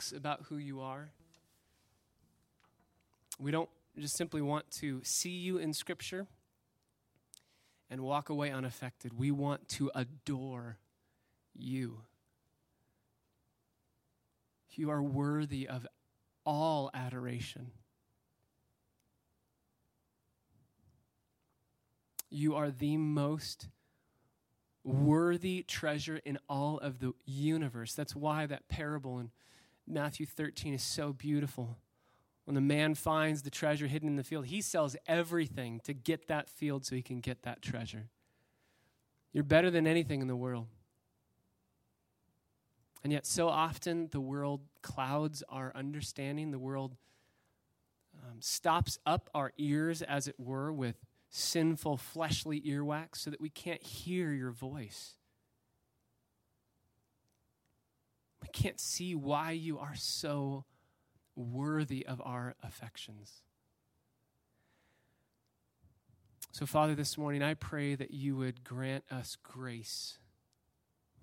facts about who you are. We don't just simply want to see you in Scripture and walk away unaffected. We want to adore you. You are worthy of all adoration. You are the most worthy treasure in all of the universe. That's why that parable in Matthew 13 is so beautiful. When the man finds the treasure hidden in the field, he sells everything to get that field so he can get that treasure. You're better than anything in the world. And yet, so often, the world clouds our understanding. The world um, stops up our ears, as it were, with sinful, fleshly earwax so that we can't hear your voice. We can't see why you are so worthy of our affections. So, Father, this morning I pray that you would grant us grace.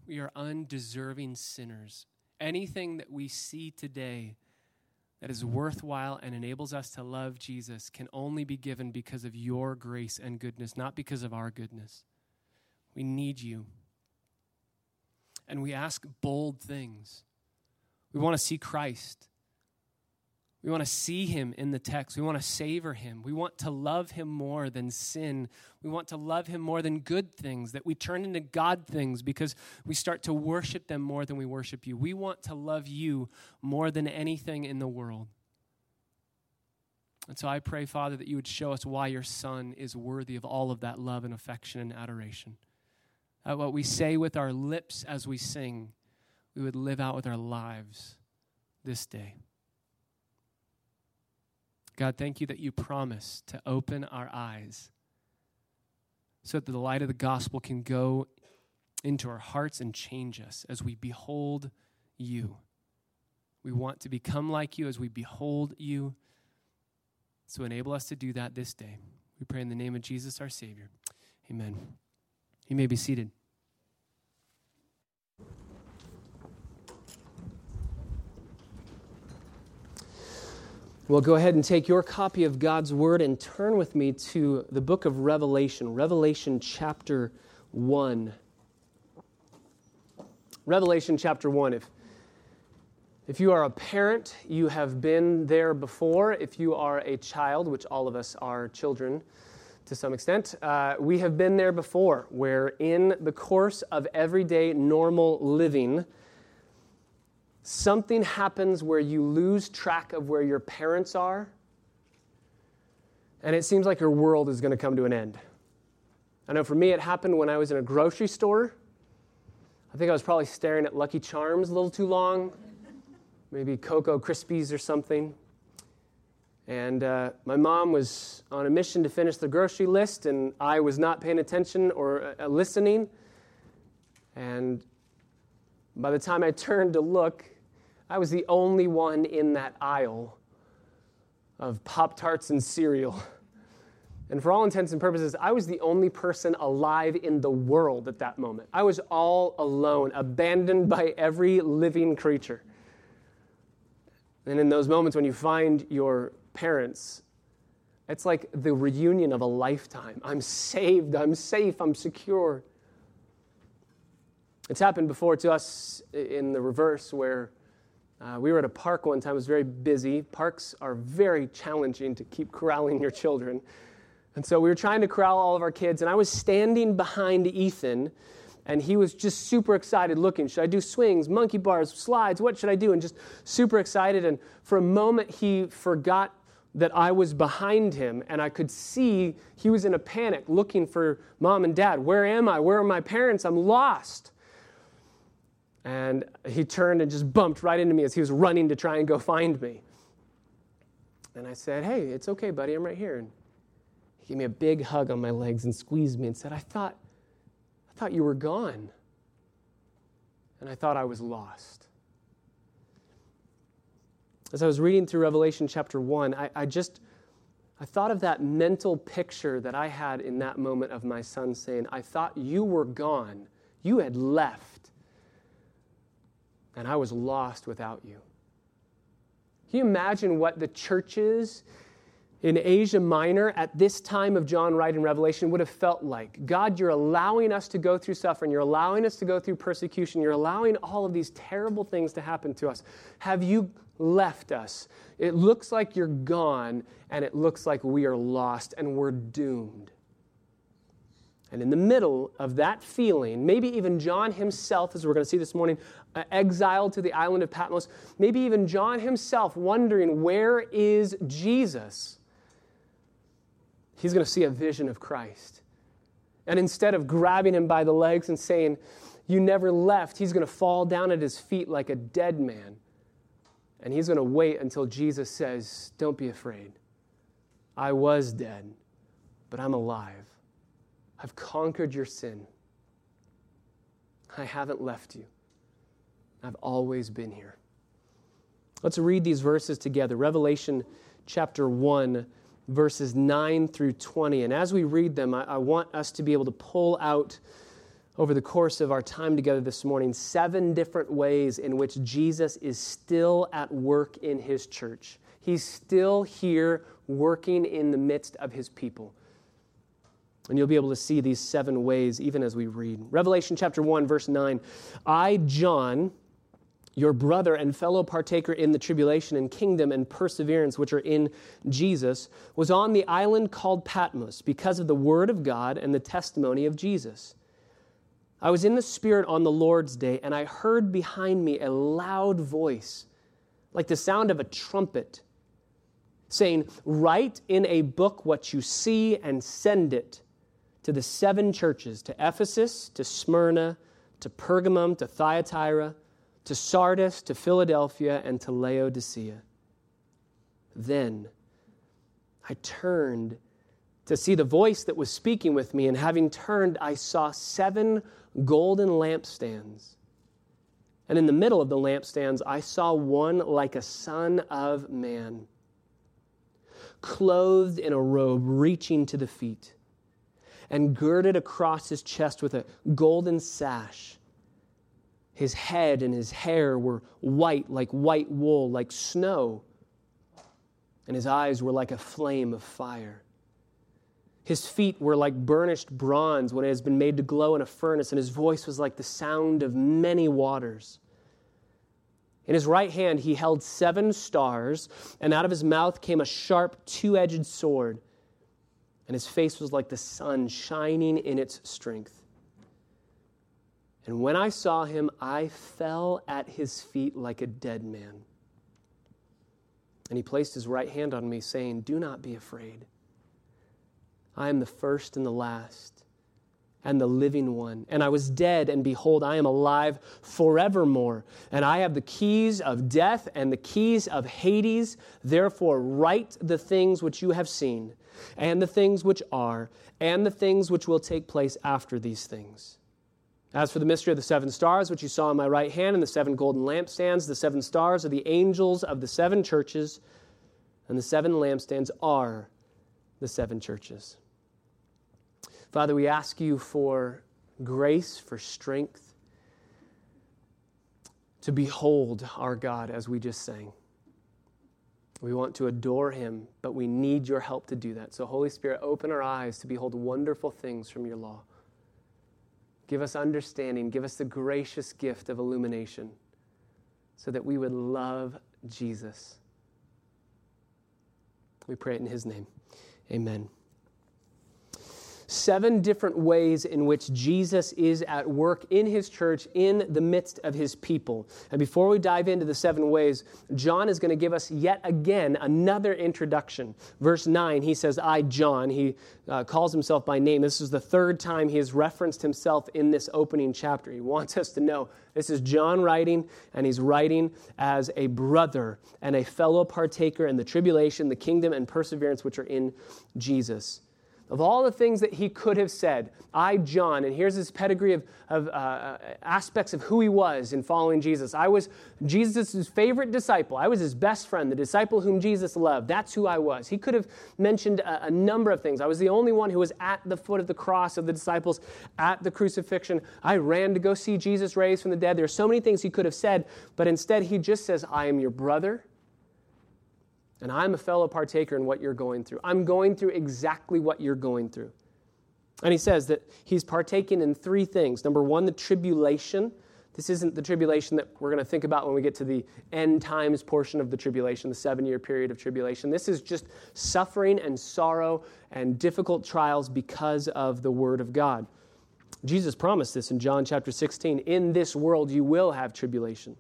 We are undeserving sinners. Anything that we see today that is worthwhile and enables us to love Jesus can only be given because of your grace and goodness, not because of our goodness. We need you. And we ask bold things. We want to see Christ. We want to see him in the text. We want to savor him. We want to love him more than sin. We want to love him more than good things, that we turn into God things because we start to worship them more than we worship you. We want to love you more than anything in the world. And so I pray, Father, that you would show us why your Son is worthy of all of that love and affection and adoration. That what we say with our lips as we sing, we would live out with our lives this day. God, thank you that you promise to open our eyes so that the light of the gospel can go into our hearts and change us as we behold you. We want to become like you as we behold you. So enable us to do that this day. We pray in the name of Jesus, our Savior. Amen. You may be seated. Well, go ahead and take your copy of God's Word and turn with me to the book of Revelation, Revelation chapter 1. Revelation chapter 1. If, if you are a parent, you have been there before. If you are a child, which all of us are children to some extent, uh, we have been there before, where in the course of everyday normal living, something happens where you lose track of where your parents are, and it seems like your world is going to come to an end. I know for me, it happened when I was in a grocery store. I think I was probably staring at Lucky Charms a little too long, maybe Cocoa Krispies or something. And uh, my mom was on a mission to finish the grocery list, and I was not paying attention or uh, listening. And by the time I turned to look, I was the only one in that aisle of Pop Tarts and cereal. And for all intents and purposes, I was the only person alive in the world at that moment. I was all alone, abandoned by every living creature. And in those moments when you find your parents, it's like the reunion of a lifetime. I'm saved, I'm safe, I'm secure. It's happened before to us in the reverse, where uh, we were at a park one time, it was very busy. Parks are very challenging to keep corralling your children. And so we were trying to corral all of our kids, and I was standing behind Ethan, and he was just super excited looking. Should I do swings, monkey bars, slides? What should I do? And just super excited. And for a moment, he forgot that I was behind him, and I could see he was in a panic looking for mom and dad. Where am I? Where are my parents? I'm lost. And he turned and just bumped right into me as he was running to try and go find me. And I said, Hey, it's okay, buddy, I'm right here. And he gave me a big hug on my legs and squeezed me and said, I thought, I thought you were gone. And I thought I was lost. As I was reading through Revelation chapter 1, I, I just I thought of that mental picture that I had in that moment of my son saying, I thought you were gone. You had left and I was lost without you. Can you imagine what the churches in Asia Minor at this time of John writing Revelation would have felt like. God, you're allowing us to go through suffering. You're allowing us to go through persecution. You're allowing all of these terrible things to happen to us. Have you left us? It looks like you're gone, and it looks like we are lost and we're doomed. And in the middle of that feeling, maybe even John himself, as we're going to see this morning, Uh, exiled to the island of Patmos, maybe even John himself wondering, where is Jesus? he's going to see a vision of Christ. And instead of grabbing him by the legs and saying, You never left, he's going to fall down at his feet like a dead man. And he's going to wait until Jesus says, Don't be afraid. I was dead, but I'm alive. I've conquered your sin. I haven't left you. I've always been here. Let's read these verses together. Revelation chapter 1 verses 9 through 20. And as we read them, I, I, want us to be able to pull out over the course of our time together this morning seven different ways in which Jesus is still at work in his church. He's still here working in the midst of his people. And you'll be able to see these seven ways even as we read. Revelation chapter 1, verse 9. I, John, your brother and fellow partaker in the tribulation and kingdom and perseverance which are in Jesus, was on the island called Patmos because of the word of God and the testimony of Jesus. I was in the Spirit on the Lord's day, and I heard behind me a loud voice, like the sound of a trumpet, saying, Write in a book what you see and send it to the seven churches to Ephesus, to Smyrna, to Pergamum, to Thyatira to Sardis, to Philadelphia, and to Laodicea. Then I turned to see the voice that was speaking with me, and having turned, I saw seven golden lampstands. And in the middle of the lampstands, I saw one like a son of man, clothed in a robe reaching to the feet, and girded across his chest with a golden sash. His head and his hair were white like white wool, like snow, and his eyes were like a flame of fire. His feet were like burnished bronze when it has been made to glow in a furnace, and his voice was like the sound of many waters. In his right hand he held seven stars, and out of his mouth came a sharp two edged sword, and his face was like the sun shining in its strength. And when I saw him, I fell at his feet like a dead man. And he placed his right hand on me, saying, Do not be afraid. I am the first and the last, and the living one. And I was dead, and behold, I am alive forevermore. And I have the keys of death and the keys of Hades. Therefore, write the things which you have seen, and the things which are, and the things which will take place after these things. As for the mystery of the seven stars, which you saw in my right hand, and the seven golden lampstands, the seven stars are the angels of the seven churches, and the seven lampstands are the seven churches. Father, we ask you for grace, for strength to behold our God as we just sang. We want to adore him, but we need your help to do that. So, Holy Spirit, open our eyes to behold wonderful things from your law. Give us understanding. Give us the gracious gift of illumination so that we would love Jesus. We pray it in his name. Amen seven different ways in which Jesus is at work in his church in the midst of his people. And before we dive into the seven ways, John is going to give us yet again another introduction. Verse 9, he says, I, John, he uh, calls himself by name. This is the third time he has referenced himself in this opening chapter. He wants us to know this is John writing, and he's writing as a brother and a fellow partaker in the tribulation, the kingdom, and perseverance which are in Jesus. Of all the things that he could have said, I, John, and here's his pedigree of, of uh, aspects of who he was in following Jesus. I was Jesus' favorite disciple. I was his best friend, the disciple whom Jesus loved. That's who I was. He could have mentioned a, a number of things. I was the only one who was at the foot of the cross of the disciples at the crucifixion. I ran to go see Jesus raised from the dead. There are so many things he could have said, but instead he just says, I am your brother And I'm a fellow partaker in what you're going through. I'm going through exactly what you're going through. And he says that he's partaking in three things. Number one, the tribulation. This isn't the tribulation that we're going to think about when we get to the end times portion of the tribulation, the seven year period of tribulation. This is just suffering and sorrow and difficult trials because of the Word of God. Jesus promised this in John chapter 16 In this world you will have tribulation.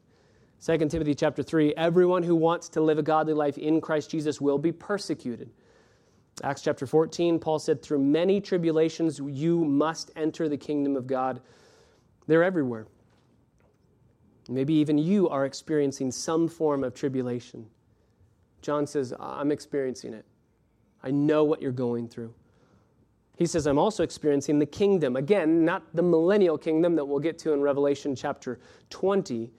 2 Timothy chapter 3 Everyone who wants to live a godly life in Christ Jesus will be persecuted. Acts chapter 14, Paul said, Through many tribulations you must enter the kingdom of God. They're everywhere. Maybe even you are experiencing some form of tribulation. John says, I'm experiencing it. I know what you're going through. He says, I'm also experiencing the kingdom. Again, not the millennial kingdom that we'll get to in Revelation chapter 20,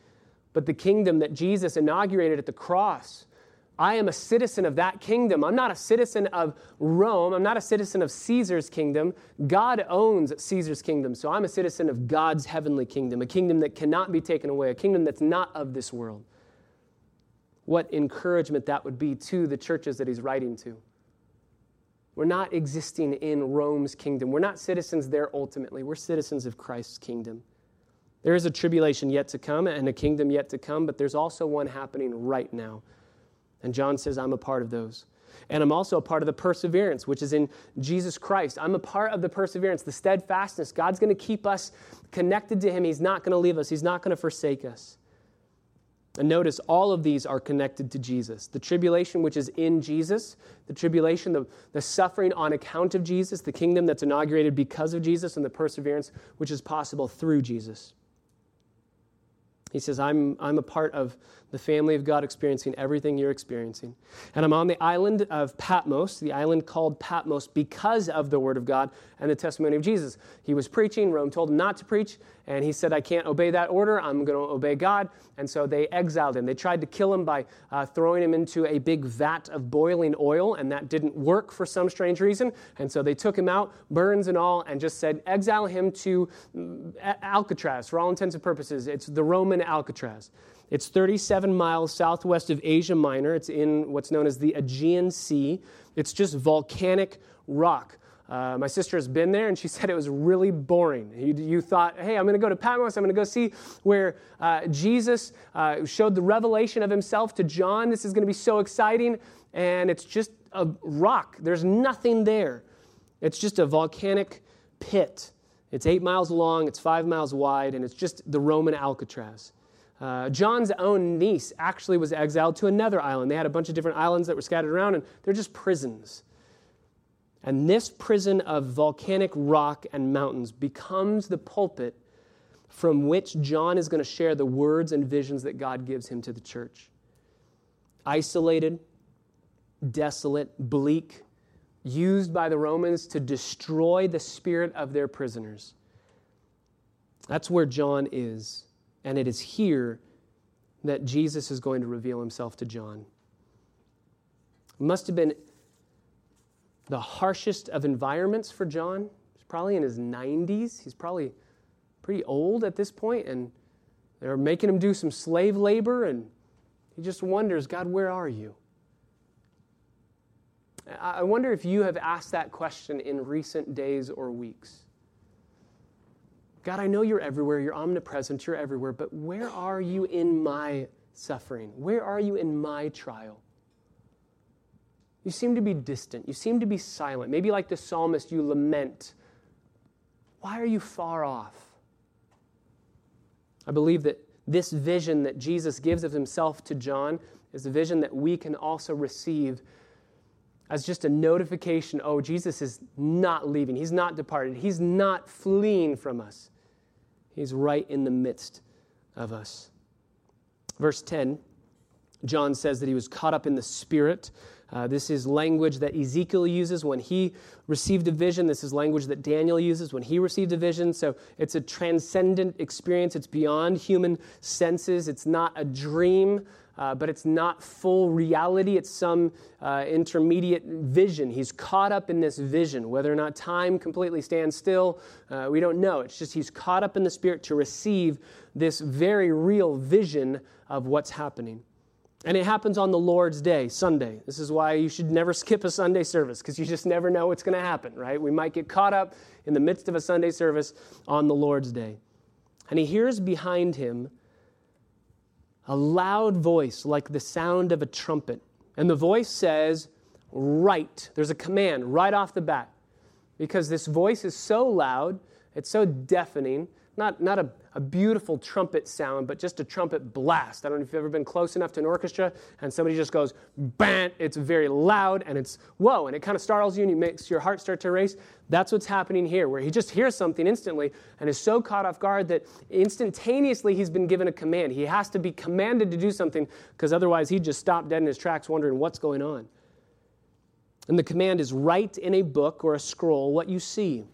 but the kingdom that Jesus inaugurated at the cross. I am a citizen of that kingdom. I'm not a citizen of Rome. I'm not a citizen of Caesar's kingdom. God owns Caesar's kingdom. So I'm a citizen of God's heavenly kingdom, a kingdom that cannot be taken away, a kingdom that's not of this world. What encouragement that would be to the churches that he's writing to. We're not existing in Rome's kingdom. We're not citizens there ultimately. We're citizens of Christ's kingdom. There is a tribulation yet to come and a kingdom yet to come, but there's also one happening right now. And John says, I'm a part of those. And I'm also a part of the perseverance, which is in Jesus Christ. I'm a part of the perseverance, the steadfastness. God's going to keep us connected to Him. He's not going to leave us, He's not going to forsake us. And notice all of these are connected to Jesus. The tribulation, which is in Jesus, the tribulation, the, the suffering on account of Jesus, the kingdom that's inaugurated because of Jesus, and the perseverance, which is possible through Jesus. He says, I'm, I'm a part of the family of God experiencing everything you're experiencing. And I'm on the island of Patmos, the island called Patmos because of the Word of God and the testimony of Jesus. He was preaching, Rome told him not to preach, and he said, I can't obey that order, I'm going to obey God. And so they exiled him. They tried to kill him by uh, throwing him into a big vat of boiling oil, and that didn't work for some strange reason. And so they took him out, burns and all, and just said, exile him to mm, Alcatraz for all intents and purposes. It's the Roman Alcatraz. It's 37 miles southwest of Asia Minor. It's in what's known as the Aegean Sea. It's just volcanic rock. Uh, my sister has been there and she said it was really boring. You, you thought, hey, I'm going to go to Patmos, I'm going to go see where uh, Jesus uh, showed the revelation of himself to John. This is going to be so exciting. And it's just a rock, there's nothing there. It's just a volcanic pit. It's eight miles long, it's five miles wide, and it's just the Roman Alcatraz. Uh, John's own niece actually was exiled to another island. They had a bunch of different islands that were scattered around, and they're just prisons. And this prison of volcanic rock and mountains becomes the pulpit from which John is going to share the words and visions that God gives him to the church. Isolated, desolate, bleak, used by the Romans to destroy the spirit of their prisoners. That's where John is. And it is here that Jesus is going to reveal himself to John. It must have been the harshest of environments for John. He's probably in his 90s. He's probably pretty old at this point, and they're making him do some slave labor, and he just wonders, God, where are you? I wonder if you have asked that question in recent days or weeks. God, I know you're everywhere, you're omnipresent, you're everywhere, but where are you in my suffering? Where are you in my trial? You seem to be distant. You seem to be silent. Maybe like the psalmist, you lament. Why are you far off? I believe that this vision that Jesus gives of himself to John is a vision that we can also receive as just a notification oh, Jesus is not leaving. He's not departed. He's not fleeing from us. He's right in the midst of us. Verse 10, John says that he was caught up in the Spirit. Uh, this is language that Ezekiel uses when he received a vision. This is language that Daniel uses when he received a vision. So it's a transcendent experience. It's beyond human senses. It's not a dream uh, but it's not full reality. It's some uh, intermediate vision. He's caught up in this vision. Whether or not time completely stands still, uh, we don't know. It's just he's caught up in the Spirit to receive this very real vision of what's happening. And it happens on the Lord's Day, Sunday. This is why you should never skip a Sunday service, because you just never know what's going to happen, right? We might get caught up in the midst of a Sunday service on the Lord's Day. And he hears behind him a loud voice like the sound of a trumpet. And the voice says, Write. There's a command right off the bat. Because this voice is so loud, it's so deafening, not, not a, a beautiful trumpet sound, but just a trumpet blast. I don't know if you've ever been close enough to an orchestra and somebody just goes, bam, it's very loud and it's whoa, and it kind of startles you and it makes your heart start to race. That's what's happening here, where he just hears something instantly and is so caught off guard that instantaneously he's been given a command. He has to be commanded to do something because otherwise he'd just stop dead in his tracks wondering what's going on. And the command is write in a book or a scroll what you see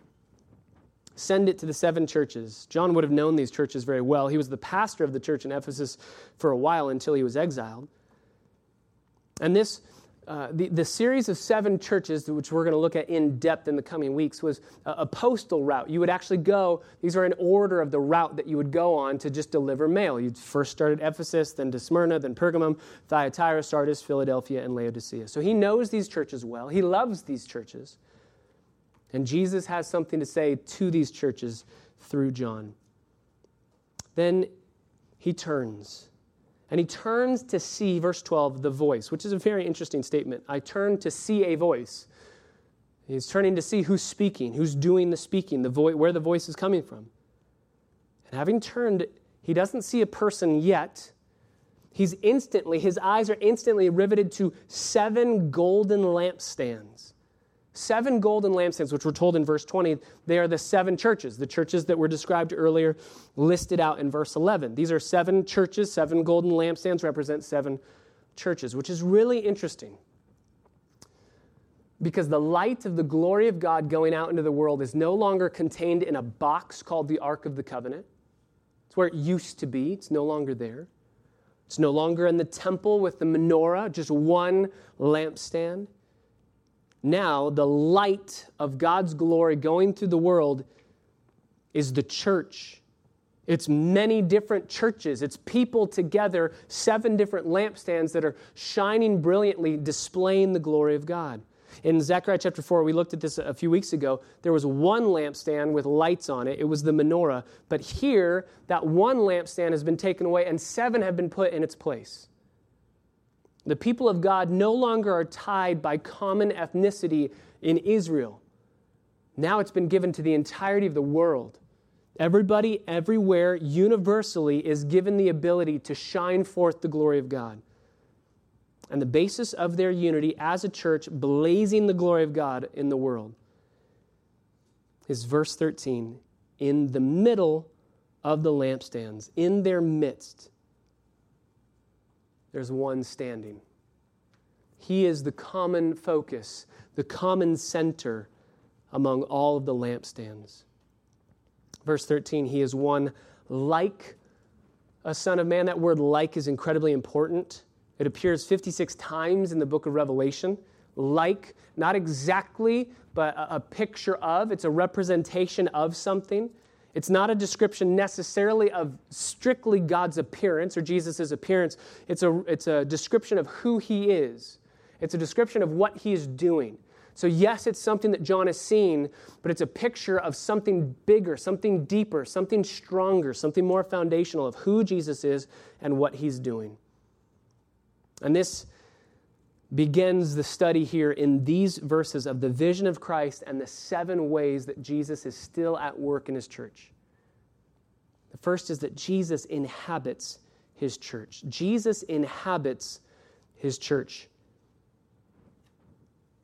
Send it to the seven churches. John would have known these churches very well. He was the pastor of the church in Ephesus for a while until he was exiled. And this, uh, the, the series of seven churches, which we're going to look at in depth in the coming weeks, was a, a, postal route. You would actually go, these are in order of the route that you would go on to just deliver mail. You'd first start at Ephesus, then to Smyrna, then Pergamum, Thyatira, Sardis, Philadelphia, and Laodicea. So he knows these churches well. He loves these churches. And Jesus has something to say to these churches through John. Then he turns. And he turns to see, verse 12, the voice, which is a very interesting statement. I turn to see a voice. He's turning to see who's speaking, who's doing the speaking, the vo- where the voice is coming from. And having turned, he doesn't see a person yet. He's instantly, his eyes are instantly riveted to seven golden lampstands seven golden lampstands, which we're told in verse 20, they are the seven churches, the churches that were described earlier, listed out in verse 11. These are seven churches, seven golden lampstands represent seven churches, which is really interesting. Because the light of the glory of God going out into the world is no longer contained in a box called the Ark of the Covenant. It's where it used to be, it's no longer there. It's no longer in the temple with the menorah, just one lampstand. Now, the light of God's glory going through the world is the church. It's many different churches. It's people together, seven different lampstands that are shining brilliantly, displaying the glory of God. In Zechariah chapter 4, we looked at this a few weeks ago. There was one lampstand with lights on it, it was the menorah. But here, that one lampstand has been taken away, and seven have been put in its place. The people of God no longer are tied by common ethnicity in Israel. Now it's been given to the entirety of the world. Everybody, everywhere, universally is given the ability to shine forth the glory of God. And the basis of their unity as a church, blazing the glory of God in the world, is verse 13 in the middle of the lampstands, in their midst there's one standing. He is the common focus, the common center among all of the lampstands. Verse 13, he is one like a son of man. That word like is incredibly important. It appears 56 times in the book of Revelation. Like, not exactly, but a, picture of, it's a representation of something. It's not a description necessarily of strictly God's appearance or Jesus' appearance. It's a, it's a description of who he is, it's a description of what he is doing. So, yes, it's something that John has seen, but it's a picture of something bigger, something deeper, something stronger, something more foundational of who Jesus is and what he's doing. And this begins the study here in these verses of the vision of Christ and the seven ways that Jesus is still at work in his church. The first is that Jesus inhabits his church. Jesus inhabits his church.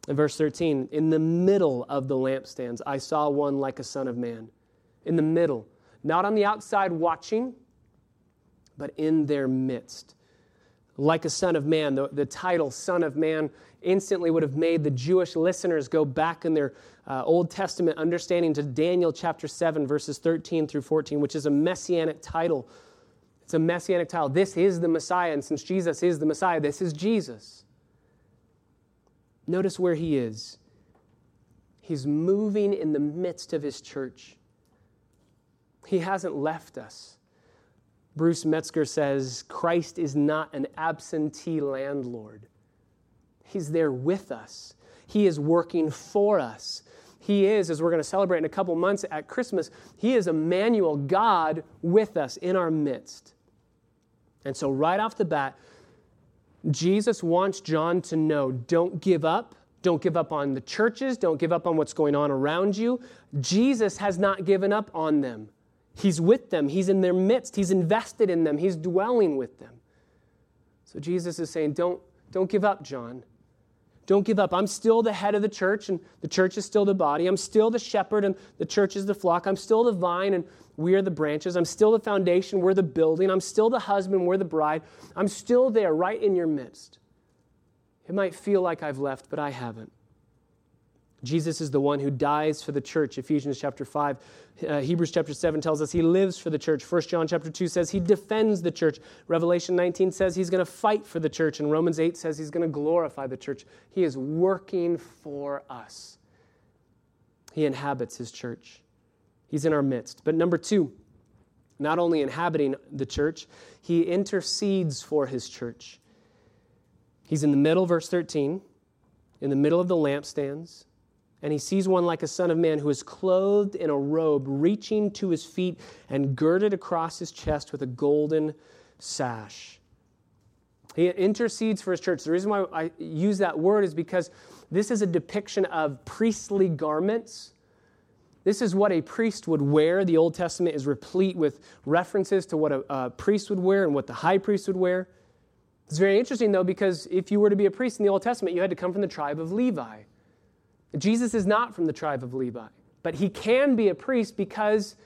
In verse 13, in the middle of the lampstands, I saw one like a son of man. In the middle, not on the outside watching, but in their midst like a son of man. The, the title, Son of Man, instantly would have made the Jewish listeners go back in their uh, Old Testament understanding to Daniel chapter 7, verses 13 through 14, which is a messianic title. It's a messianic title. This is the Messiah, and since Jesus is the Messiah, this is Jesus. Notice where he is. He's moving in the midst of his church. He hasn't left us. Bruce Metzger says Christ is not an absentee landlord. He's there with us. He is working for us. He is, as we're going to celebrate in a couple months at Christmas, He is Emmanuel, God with us in our midst. And so, right off the bat, Jesus wants John to know don't give up. Don't give up on the churches. Don't give up on what's going on around you. Jesus has not given up on them. He's with them, He's in their midst, He's invested in them, He's dwelling with them. So Jesus is saying, Don't, don't give up, John. Don't give up. I'm still the head of the church, and the church is still the body. I'm still the shepherd, and the church is the flock. I'm still the vine, and we are the branches. I'm still the foundation. We're the building. I'm still the husband. We're the bride. I'm still there, right in your midst. It might feel like I've left, but I haven't. Jesus is the one who dies for the church. Ephesians chapter 5. Uh, Hebrews chapter 7 tells us he lives for the church. 1 John chapter 2 says he defends the church. Revelation 19 says he's going to fight for the church. And Romans 8 says he's going to glorify the church. He is working for us. He inhabits his church, he's in our midst. But number two, not only inhabiting the church, he intercedes for his church. He's in the middle, verse 13, in the middle of the lampstands and he sees one like a son of man who is clothed in a robe reaching to his feet and girded across his chest with a golden sash. He intercedes for his church. The reason why I use that word is because this is a depiction of priestly garments. This is what a priest would wear. The Old Testament is replete with references to what a, a priest would wear and what the high priest would wear. It's very interesting, though, because if you were to be a priest in the Old Testament, you had to come from the tribe of Levi. Jesus is not from the tribe of Levi, but he can be a priest because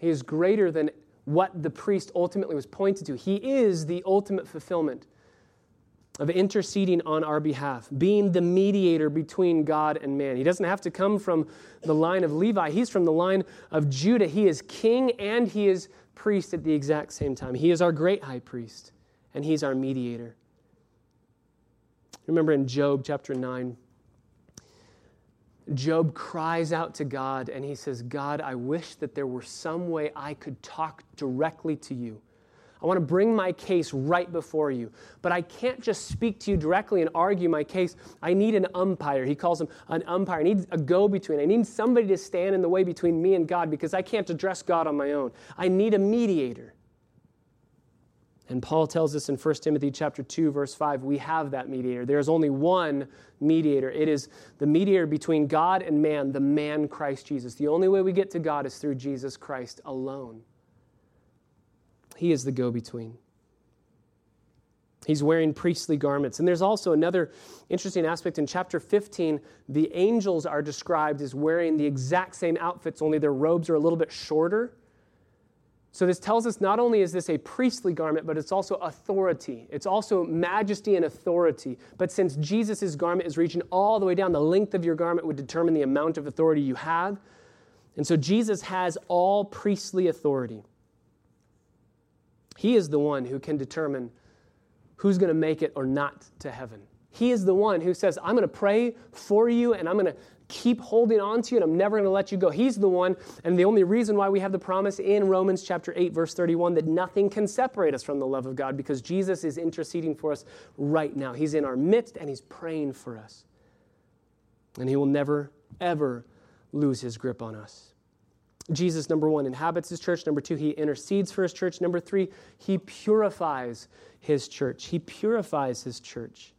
he is greater than what the priest ultimately was pointed to. He is the ultimate fulfillment of interceding on our behalf, being the mediator between God and man. He doesn't have to come from the line of Levi, he's from the line of Judah. He is king and he is priest at the exact same time. He is our great high priest, and he's our mediator. Remember in Job chapter 9, Job cries out to God and he says, God, I wish that there were some way I could talk directly to you. I want to bring my case right before you. But I can't just speak to you directly and argue my case. I need an umpire. He calls him an umpire. I need a go between. I need somebody to stand in the way between me and God because I can't address God on my own. I need a mediator. And Paul tells us in 1 Timothy chapter 2 verse 5 we have that mediator. There is only one mediator. It is the mediator between God and man, the man Christ Jesus. The only way we get to God is through Jesus Christ alone. He is the go-between. He's wearing priestly garments. And there's also another interesting aspect in chapter 15. The angels are described as wearing the exact same outfits, only their robes are a little bit shorter. So, this tells us not only is this a priestly garment, but it's also authority. It's also majesty and authority. But since Jesus' garment is reaching all the way down, the length of your garment would determine the amount of authority you have. And so, Jesus has all priestly authority. He is the one who can determine who's going to make it or not to heaven. He is the one who says, I'm going to pray for you and I'm going to keep holding on to you and I'm never going to let you go. He's the one, and the only reason why we have the promise in Romans chapter 8, verse 31, that nothing can separate us from the love of God because Jesus is interceding for us right now. He's in our midst and He's praying for us. And He will never, ever lose His grip on us. Jesus, number one, inhabits his church. Number two, he intercedes for his church. Number three, he purifies his church. He purifies his church.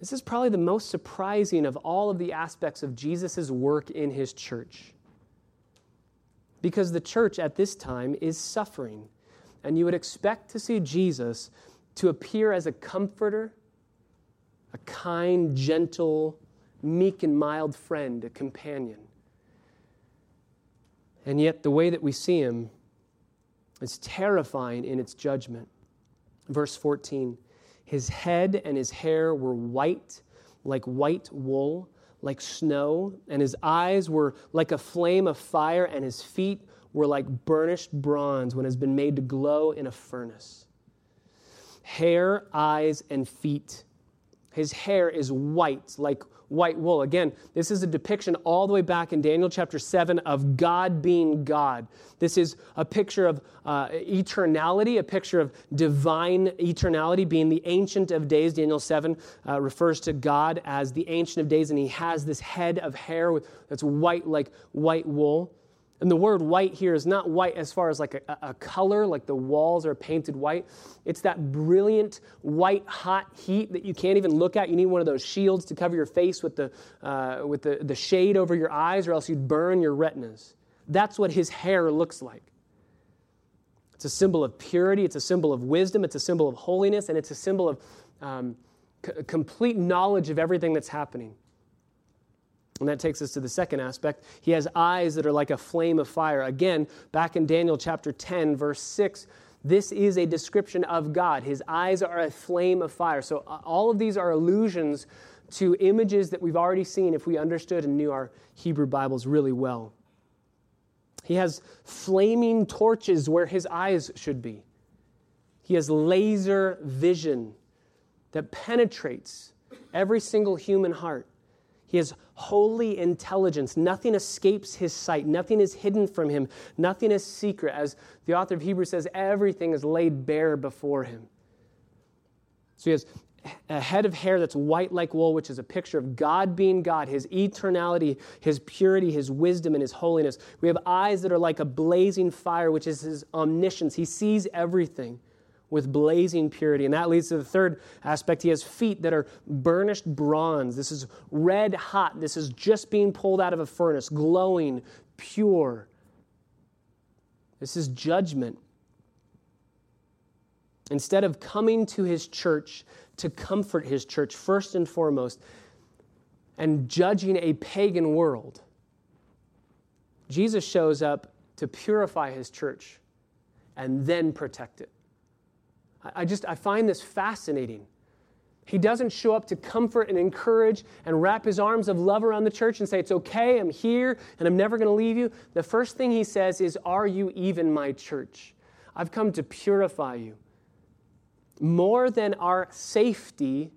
This is probably the most surprising of all of the aspects of Jesus' work in his church. Because the church at this time is suffering. And you would expect to see Jesus to appear as a comforter, a kind, gentle, meek, and mild friend, a companion. And yet, the way that we see him is terrifying in its judgment. Verse 14 his head and his hair were white, like white wool, like snow, and his eyes were like a flame of fire, and his feet were like burnished bronze when it has been made to glow in a furnace. Hair, eyes, and feet His hair is white, like white wool. Again, this is a depiction all the way back in Daniel chapter 7 of God being God. This is a picture of uh, eternality, a picture of divine eternality, being the Ancient of Days. Daniel 7 uh, refers to God as the Ancient of Days, and he has this head of hair that's white like white wool. And the word white here is not white as far as like a, a, color, like the walls are painted white. It's that brilliant white hot heat that you can't even look at. You need one of those shields to cover your face with the, uh, with the, the shade over your eyes, or else you'd burn your retinas. That's what his hair looks like. It's a symbol of purity, it's a symbol of wisdom, it's a symbol of holiness, and it's a symbol of um, c- complete knowledge of everything that's happening. And that takes us to the second aspect. He has eyes that are like a flame of fire. Again, back in Daniel chapter 10, verse 6, this is a description of God. His eyes are a flame of fire. So, uh, all of these are allusions to images that we've already seen if we understood and knew our Hebrew Bibles really well. He has flaming torches where his eyes should be. He has laser vision that penetrates every single human heart. He has holy intelligence. Nothing escapes his sight. Nothing is hidden from him. Nothing is secret. As the author of Hebrews says, everything is laid bare before him. So he has a head of hair that's white like wool, which is a picture of God being God, his eternality, his purity, his wisdom, and his holiness. We have eyes that are like a blazing fire, which is his omniscience. He sees everything with blazing purity. And that leads to the third aspect. He has feet that are burnished bronze. This is red hot. This is just being pulled out of a furnace, glowing, pure. This is judgment. Instead of coming to his church to comfort his church, first and foremost, and judging a pagan world, Jesus shows up to purify his church and then protect it. I just I find this fascinating. He doesn't show up to comfort and encourage and wrap his arms of love around the church and say, It's okay, I'm here, and I'm never going to leave you. The first thing he says is, Are you even my church? I've come to purify you. More than our safety,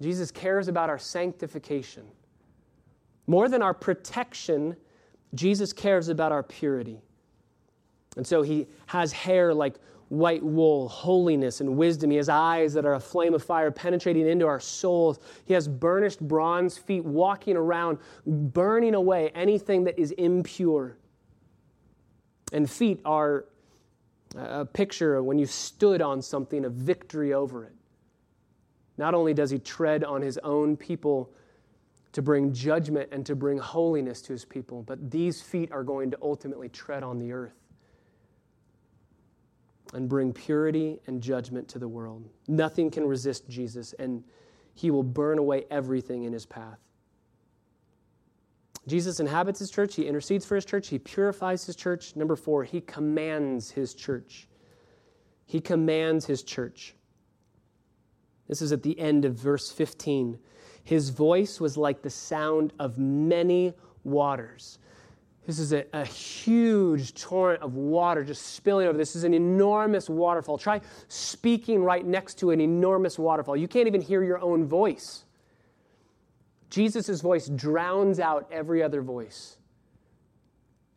Jesus cares about our sanctification. More than our protection, Jesus cares about our purity. And so he has hair like white wool, holiness and wisdom. He has eyes that are a flame of fire penetrating into our souls. He has burnished bronze feet walking around, burning away anything that is impure. And feet are a picture when you stood on something of victory over it. Not only does he tread on his own people to bring judgment and to bring holiness to his people, but these feet are going to ultimately tread on the earth and bring purity and judgment to the world. Nothing can resist Jesus, and he will burn away everything in his path. Jesus inhabits his church, he intercedes for his church, he purifies his church. Number four, he commands his church. He commands his church. This is at the end of verse 15. His voice was like the sound of many waters. This is a, a, huge torrent of water just spilling over. This is an enormous waterfall. Try speaking right next to an enormous waterfall. You can't even hear your own voice. Jesus' voice drowns out every other voice.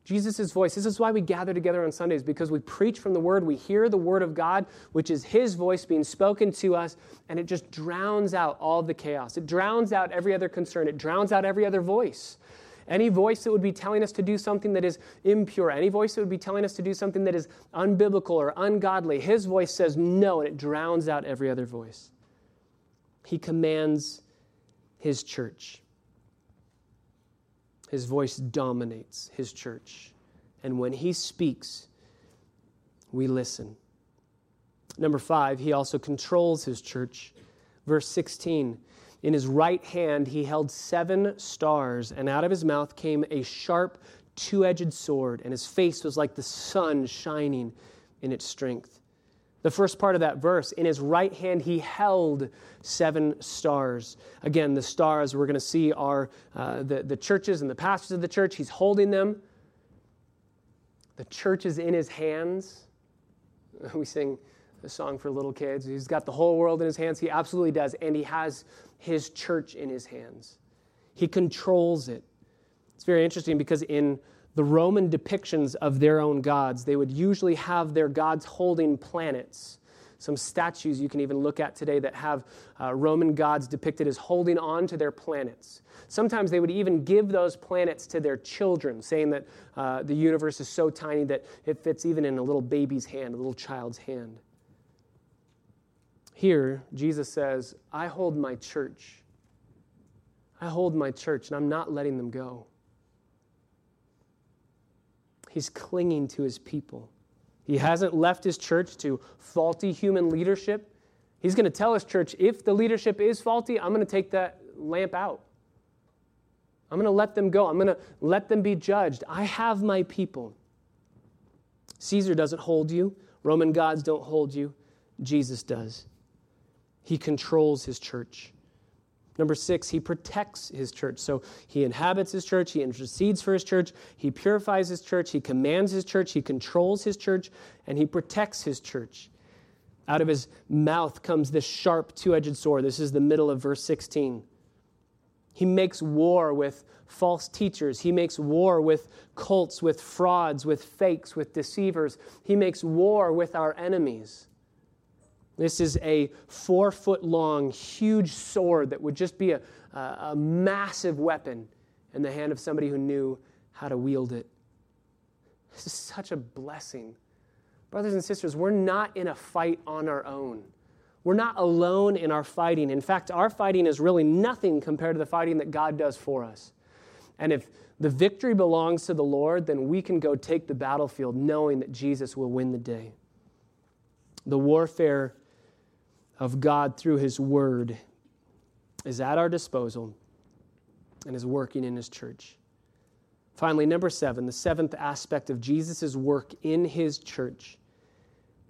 Jesus' voice. This is why we gather together on Sundays, because we preach from the Word. We hear the Word of God, which is His voice being spoken to us, and it just drowns out all the chaos. It drowns out every other concern. It drowns out every other voice. Any voice that would be telling us to do something that is impure, any voice that would be telling us to do something that is unbiblical or ungodly, his voice says no, and it drowns out every other voice. He commands his church. His voice dominates his church. And when he speaks, we listen. Number five, he also controls his church. Verse 16 in his right hand he held seven stars, and out of his mouth came a sharp, two edged sword, and his face was like the sun shining in its strength. The first part of that verse, in his right hand he held seven stars. Again, the stars we're going to see are uh, the, the churches and the pastors of the church. He's holding them. The church is in his hands. We sing a song for little kids. He's got the whole world in his hands. He absolutely does. And he has his church in his hands, he controls it. It's very interesting because in the Roman depictions of their own gods, they would usually have their gods holding planets. Some statues you can even look at today that have uh, Roman gods depicted as holding on to their planets. Sometimes they would even give those planets to their children, saying that uh, the universe is so tiny that it fits even in a little baby's hand, a little child's hand. Here, Jesus says, I hold my church. I hold my church, and I'm not letting them go. He's clinging to his people. He hasn't left his church to faulty human leadership. He's going to tell his church if the leadership is faulty, I'm going to take that lamp out. I'm going to let them go. I'm going to let them be judged. I have my people. Caesar doesn't hold you, Roman gods don't hold you. Jesus does. He controls his church. Number six, he protects his church. So he inhabits his church, he intercedes for his church, he purifies his church, he commands his church, he controls his church, and he protects his church. Out of his mouth comes this sharp two edged sword. This is the middle of verse 16. He makes war with false teachers. He makes war with cults, with frauds, with fakes, with deceivers. He makes war with our enemies. This is a four foot long, huge sword that would just be a, a, a, massive weapon in the hand of somebody who knew how to wield it. This is such a blessing. Brothers and sisters, we're not in a fight on our own. We're not alone in our fighting. In fact, our fighting is really nothing compared to the fighting that God does for us. And if the victory belongs to the Lord, then we can go take the battlefield knowing that Jesus will win the day. The warfare of God through His Word is at our disposal and is working in His church. Finally, number seven, the seventh aspect of Jesus' work in His church.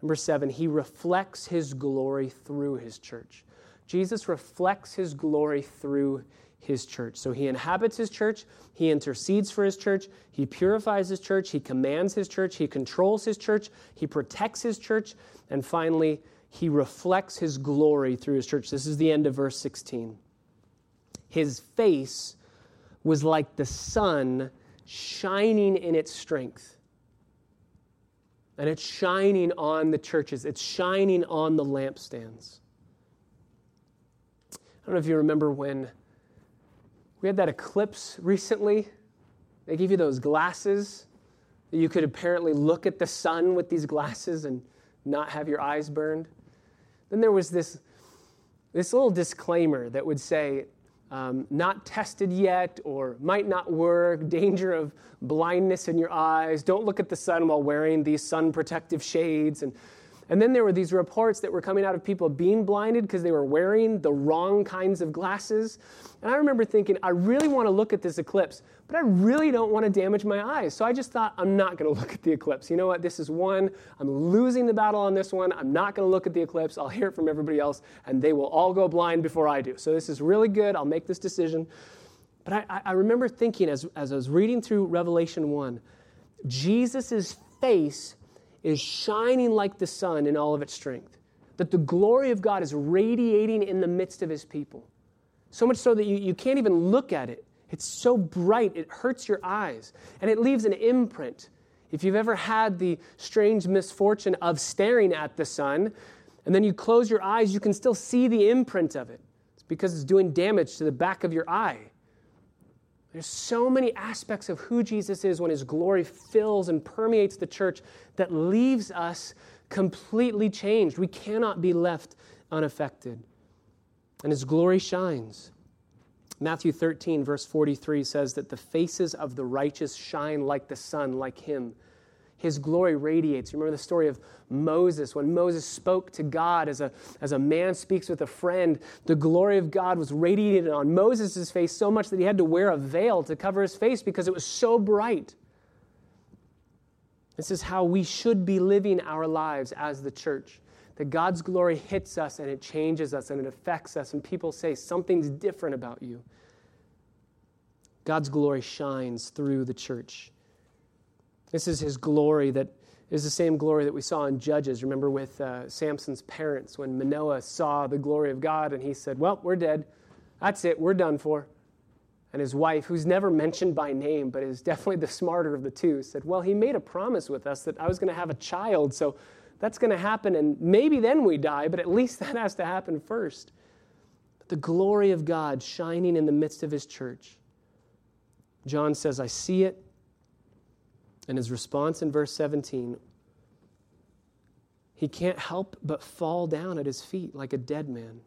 Number seven, He reflects His glory through His church. Jesus reflects His glory through his church. So he inhabits his church, he intercedes for his church, he purifies his church, he commands his church, he controls his church, he protects his church, and finally, he reflects his glory through his church. This is the end of verse 16. His face was like the sun shining in its strength. And it's shining on the churches, it's shining on the lampstands. I don't know if you remember when we had that eclipse recently. They gave you those glasses that you could apparently look at the sun with these glasses and not have your eyes burned. Then there was this, this little disclaimer that would say, um, not tested yet or might not work, danger of blindness in your eyes, don't look at the sun while wearing these sun protective shades. And, and then there were these reports that were coming out of people being blinded because they were wearing the wrong kinds of glasses. And I remember thinking, I really want to look at this eclipse, but I really don't want to damage my eyes. So I just thought, I'm not going to look at the eclipse. You know what? This is one. I'm losing the battle on this one. I'm not going to look at the eclipse. I'll hear it from everybody else, and they will all go blind before I do. So this is really good. I'll make this decision. But I, I remember thinking as, as I was reading through Revelation 1, Jesus' face is shining like the sun in all of its strength. That the glory of God is radiating in the midst of his people. So much so that you, you can't even look at it. It's so bright, it hurts your eyes. And it leaves an imprint. If you've ever had the strange misfortune of staring at the sun, and then you close your eyes, you can still see the imprint of it. It's because it's doing damage to the back of your eye. There's so many aspects of who Jesus is when his glory fills and permeates the church that leaves us completely changed. We cannot be left unaffected and his glory shines. Matthew 13, verse 43 says that the faces of the righteous shine like the sun, like him. His glory radiates. Remember the story of Moses. When Moses spoke to God as a, as a man speaks with a friend, the glory of God was radiated on Moses' face so much that he had to wear a veil to cover his face because it was so bright. This is how we should be living our lives as the church that God's glory hits us and it changes us and it affects us, and people say something's different about you. God's glory shines through the church. This is his glory that is the same glory that we saw in Judges. Remember with uh, Samson's parents when Manoah saw the glory of God and he said, Well, we're dead. That's it. We're done for. And his wife, who's never mentioned by name, but is definitely the smarter of the two, said, Well, he made a promise with us that I was going to have a child, so that's going to happen, and maybe then we die, but at least that has to happen first. But the glory of God shining in the midst of his church. John says, I see it. And his response in verse 17, he can't help but fall down at his feet like a dead man.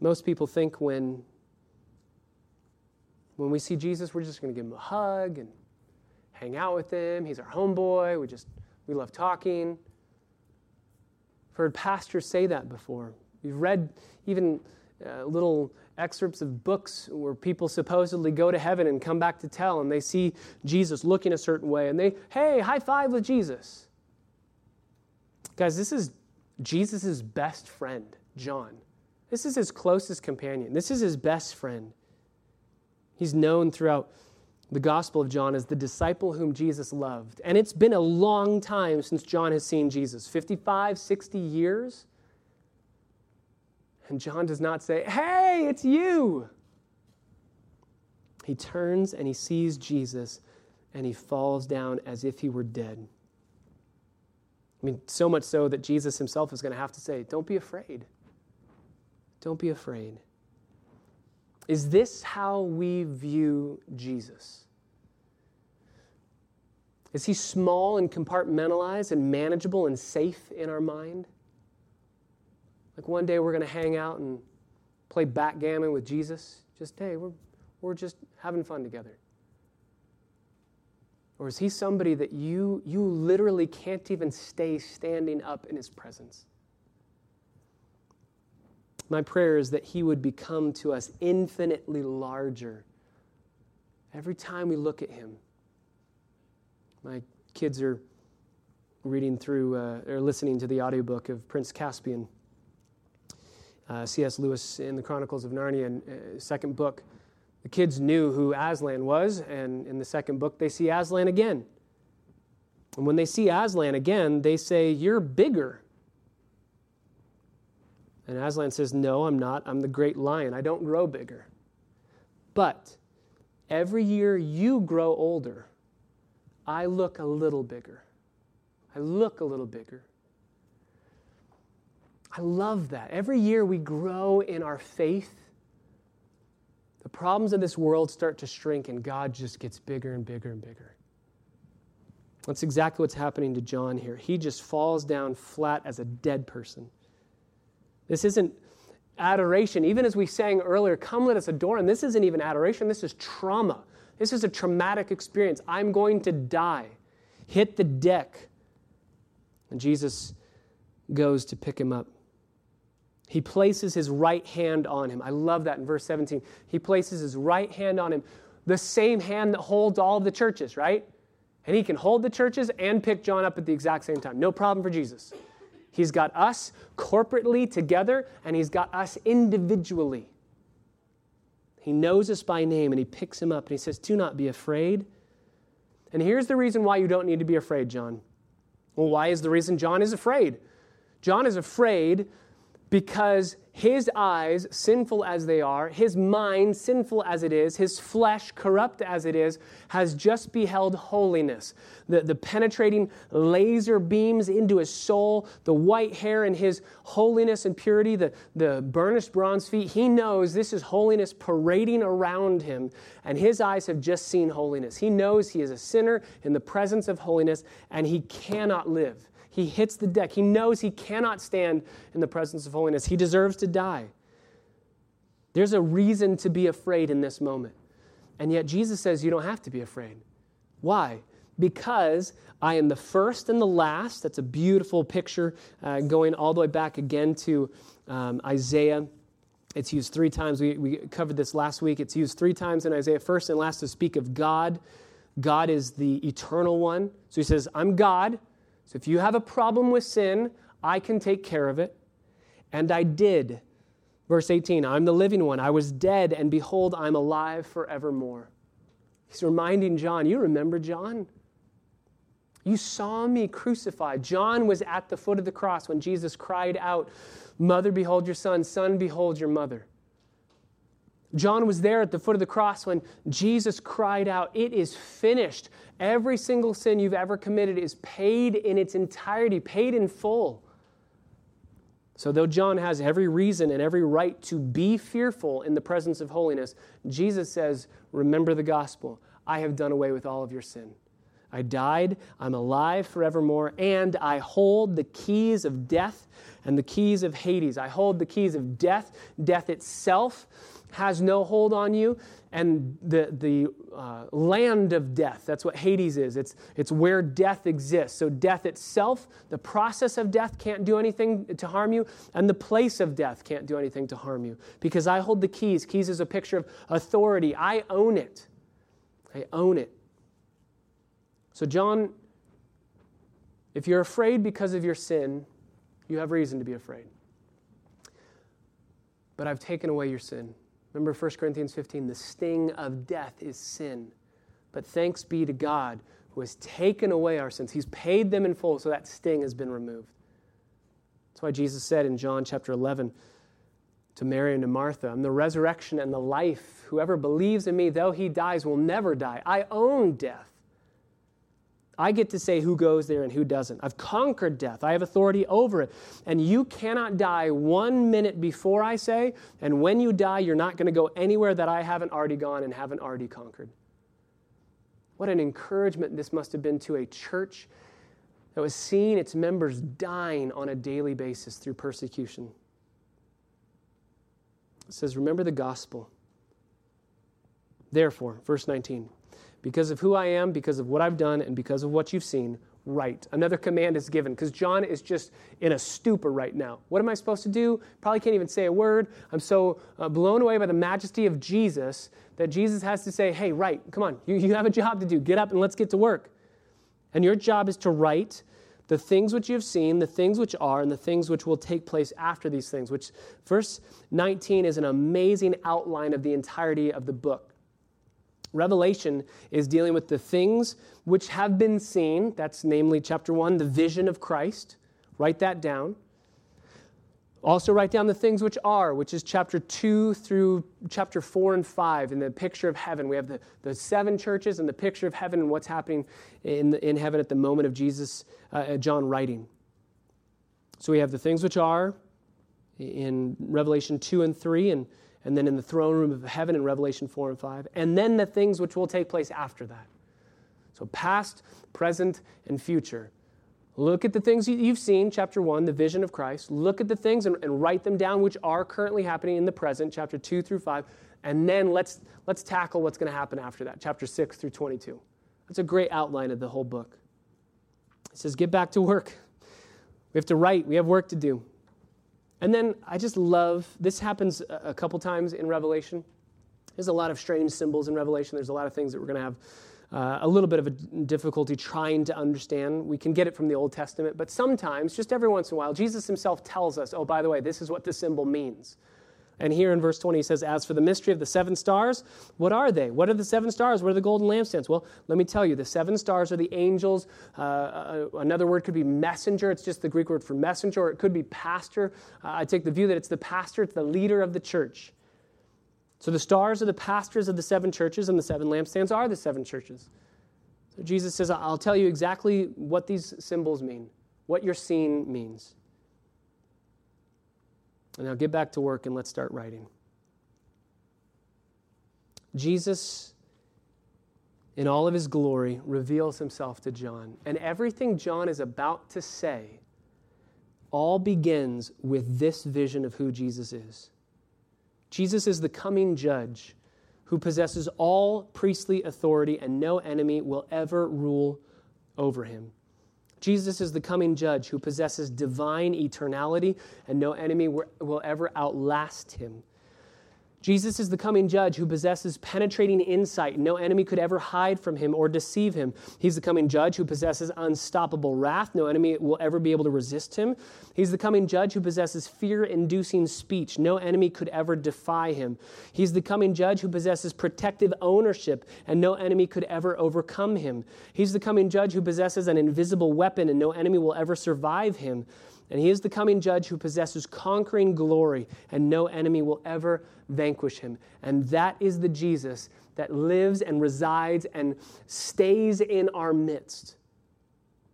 Most people think when, when we see Jesus, we're just going to give him a hug and hang out with him. He's our homeboy. We just, we love talking. I've heard pastors say that before. We've read even uh, little excerpts of books where people supposedly go to heaven and come back to tell, and they see Jesus looking a certain way, and they, hey, high five with Jesus. Guys, this is Jesus' best friend, John. This is his closest companion. This is his best friend. He's known throughout the Gospel of John as the disciple whom Jesus loved. And it's been a long time since John has seen Jesus 55, 60 years. And John does not say, Hey, it's you. He turns and he sees Jesus and he falls down as if he were dead. I mean, so much so that Jesus himself is going to have to say, Don't be afraid. Don't be afraid. Is this how we view Jesus? Is he small and compartmentalized and manageable and safe in our mind? Like one day we're going to hang out and play backgammon with Jesus. Just, hey, we're, we're just having fun together. Or is he somebody that you, you literally can't even stay standing up in his presence? My prayer is that he would become to us infinitely larger every time we look at him. My kids are reading through uh, or listening to the audiobook of Prince Caspian uh, C.S. Lewis in the Chronicles of Narnia, and, uh, second book, the kids knew who Aslan was, and in the second book, they see Aslan again. And when they see Aslan again, they say, You're bigger. And Aslan says, No, I'm not. I'm the great lion. I don't grow bigger. But every year you grow older, I look a little bigger. I look a little bigger. I love that. Every year we grow in our faith. The problems of this world start to shrink, and God just gets bigger and bigger and bigger. That's exactly what's happening to John here. He just falls down flat as a dead person. This isn't adoration. Even as we sang earlier, come let us adore him. This isn't even adoration, this is trauma. This is a traumatic experience. I'm going to die. Hit the deck. And Jesus goes to pick him up. He places his right hand on him. I love that in verse 17. He places his right hand on him, the same hand that holds all of the churches, right? And he can hold the churches and pick John up at the exact same time. No problem for Jesus. He's got us corporately together, and he's got us individually. He knows us by name, and he picks him up and he says, Do not be afraid. And here's the reason why you don't need to be afraid, John. Well, why is the reason John is afraid? John is afraid because his eyes, sinful as they are, his mind, sinful as it is, his flesh, corrupt as it is, has just beheld holiness. The, the penetrating laser beams into his soul, the white hair and his holiness and purity, the, the burnished bronze feet. He knows this is holiness parading around him, and his eyes have just seen holiness. He knows he is a sinner in the presence of holiness, and he cannot live. He hits the deck. He knows he cannot stand in the presence of holiness. He deserves to die. There's a reason to be afraid in this moment. And yet Jesus says you don't have to be afraid. Why? Because I am the first and the last. That's a beautiful picture uh, going all the way back again to um, Isaiah. It's used three times. We, we covered this last week. It's used three times in Isaiah, first and last, to speak of God. God is the eternal one. So he says, I'm God. So if you have a problem with sin, I can take care of it. And I did. Verse 18 I'm the living one. I was dead, and behold, I'm alive forevermore. He's reminding John, You remember John? You saw me crucified. John was at the foot of the cross when Jesus cried out, Mother, behold your son, son, behold your mother. John was there at the foot of the cross when Jesus cried out, It is finished. Every single sin you've ever committed is paid in its entirety, paid in full. So, though John has every reason and every right to be fearful in the presence of holiness, Jesus says, Remember the gospel. I have done away with all of your sin. I died, I'm alive forevermore, and I hold the keys of death and the keys of Hades. I hold the keys of death, death itself has no hold on you. And the, the uh, land of death, that's what Hades is. It's, it's where death exists. So, death itself, the process of death can't do anything to harm you, and the place of death can't do anything to harm you. Because I hold the keys. Keys is a picture of authority. I own it. I own it. So, John, if you're afraid because of your sin, you have reason to be afraid. But I've taken away your sin. Remember 1 Corinthians 15 the sting of death is sin. But thanks be to God who has taken away our sins. He's paid them in full, so that sting has been removed. That's why Jesus said in John chapter 11 to Mary and to Martha, I'm the resurrection and the life. Whoever believes in me, though he dies, will never die. I own death. I get to say who goes there and who doesn't. I've conquered death. I have authority over it. And you cannot die one minute before I say, and when you die, you're not going to go anywhere that I haven't already gone and haven't already conquered. What an encouragement this must have been to a church that was seeing its members dying on a daily basis through persecution. It says, Remember the gospel. Therefore, verse 19 because of who I am, because of what I've done, and because of what you've seen, write. Another command is given because John is just in a stupor right now. What am I supposed to do? Probably can't even say a word. I'm so uh, blown away by the majesty of Jesus that Jesus has to say, hey, write. Come on, you, you have a job to do. Get up and let's get to work. And your job is to write the things which you have seen, the things which are, and the things which will take place after these things, which verse 19 is an amazing outline of the entirety of the book. Revelation is dealing with the things which have been seen. That's namely chapter 1, the vision of Christ. Write that down. Also, write down the things which are, which is chapter 2 through chapter 4 and 5 in the picture of heaven. We have the, the seven churches and the picture of heaven and what's happening in, in heaven at the moment of Jesus, uh, John writing. So we have the things which are in Revelation 2 and 3, and and then in the throne room of heaven in Revelation 4 and 5, and then the things which will take place after that. So, past, present, and future. Look at the things you've seen, chapter 1, the vision of Christ. Look at the things and, and, write them down which are currently happening in the present, chapter 2 through 5. And then let's, let's tackle what's going to happen after that, chapter 6 through 22. That's a great outline of the whole book. It says, Get back to work. We have to write, we have work to do. And then I just love this happens a couple times in Revelation. There's a lot of strange symbols in Revelation. There's a lot of things that we're going to have uh, a little bit of a difficulty trying to understand. We can get it from the Old Testament, but sometimes, just every once in a while, Jesus himself tells us, oh, by the way, this is what the symbol means. And here in verse 20, he says, As for the mystery of the seven stars, what are they? What are the seven stars? What are the golden lampstands? Well, let me tell you, the seven stars are the angels. Uh, uh, another word could be messenger. It's just the Greek word for messenger, or it could be pastor. Uh, I take the view that it's the pastor, it's the leader of the church. So the stars are the pastors of the seven churches, and the seven lampstands are the seven churches. So Jesus says, I'll tell you exactly what these symbols mean, what you're seeing means. Now get back to work and let's start writing. Jesus, in all of his glory, reveals himself to John. And everything John is about to say all begins with this vision of who Jesus is. Jesus is the coming judge who possesses all priestly authority, and no enemy will ever rule over him. Jesus is the coming judge who possesses divine eternality, and no enemy will ever outlast him. Jesus is the coming judge who possesses penetrating insight. No enemy could ever hide from him or deceive him. He's the coming judge who possesses unstoppable wrath. No enemy will ever be able to resist him. He's the coming judge who possesses fear inducing speech. No enemy could ever defy him. He's the coming judge who possesses protective ownership, and no enemy could ever overcome him. He's the coming judge who possesses an invisible weapon, and no enemy will ever survive him. And he is the coming judge who possesses conquering glory, and no enemy will ever vanquish him. And that is the Jesus that lives and resides and stays in our midst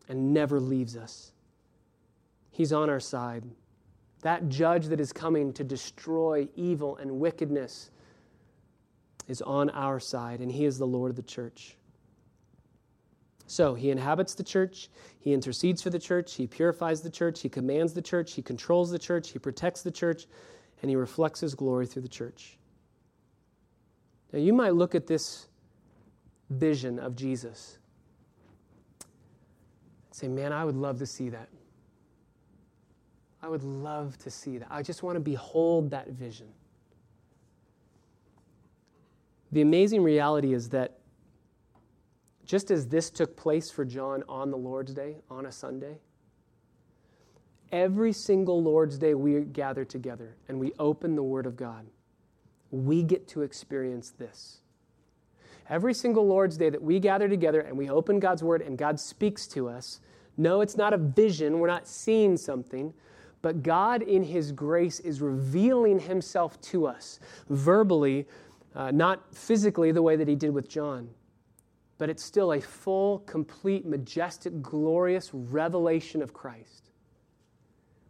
and never leaves us. He's on our side. That judge that is coming to destroy evil and wickedness is on our side, and he is the Lord of the church. So he inhabits the church, he intercedes for the church, he purifies the church, he commands the church, he controls the church, he protects the church, and he reflects his glory through the church. Now, you might look at this vision of Jesus and say, Man, I would love to see that. I would love to see that. I just want to behold that vision. The amazing reality is that just as this took place for John on the Lord's Day, on a Sunday, every single Lord's Day we gather together and we open the Word of God, we get to experience this. Every single Lord's Day that we gather together and we open God's Word and God speaks to us, no, it's not a vision, we're not seeing something, but God in His grace is revealing Himself to us verbally, uh, not physically the way that He did with John but it's still a full, complete, majestic, glorious revelation of Christ.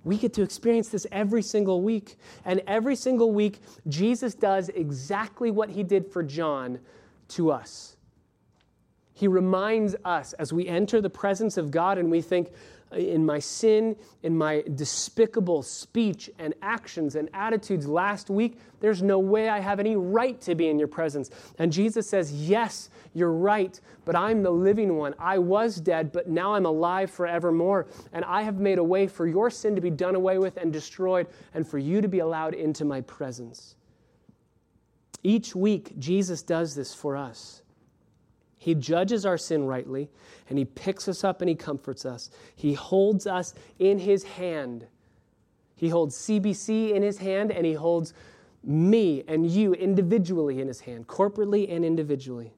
We get to experience this every single week. And every single week, Jesus does exactly what he did for John to us. He reminds us as we enter the presence of God and we think, in my sin, in my despicable speech and actions and attitudes last week, there's no way I have any right to be in your presence. And Jesus says, Yes, you're right, but I'm the living one. I was dead, but now I'm alive forevermore. And I have made a way for your sin to be done away with and destroyed, and for you to be allowed into my presence. Each week, Jesus does this for us. He judges our sin rightly, and He picks us up and He comforts us. He holds us in His hand. He holds CBC in His hand, and He holds me and you individually in His hand, corporately and individually.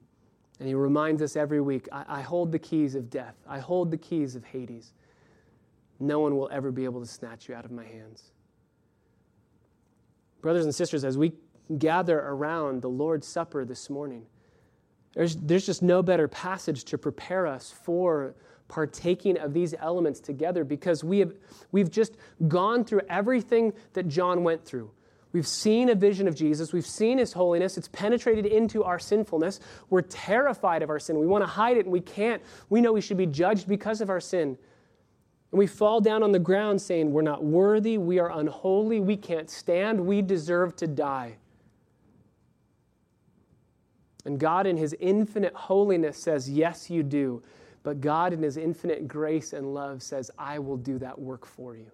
And He reminds us every week I, I hold the keys of death, I hold the keys of Hades. No one will ever be able to snatch you out of my hands. Brothers and sisters, as we gather around the Lord's Supper this morning, there's, there's just no better passage to prepare us for partaking of these elements together because we have, we've just gone through everything that John went through. We've seen a vision of Jesus. We've seen his holiness. It's penetrated into our sinfulness. We're terrified of our sin. We want to hide it and we can't. We know we should be judged because of our sin. And we fall down on the ground saying, We're not worthy. We are unholy. We can't stand. We deserve to die. And God, in His infinite holiness, says, Yes, you do. But God, in His infinite grace and love, says, I will do that work for you.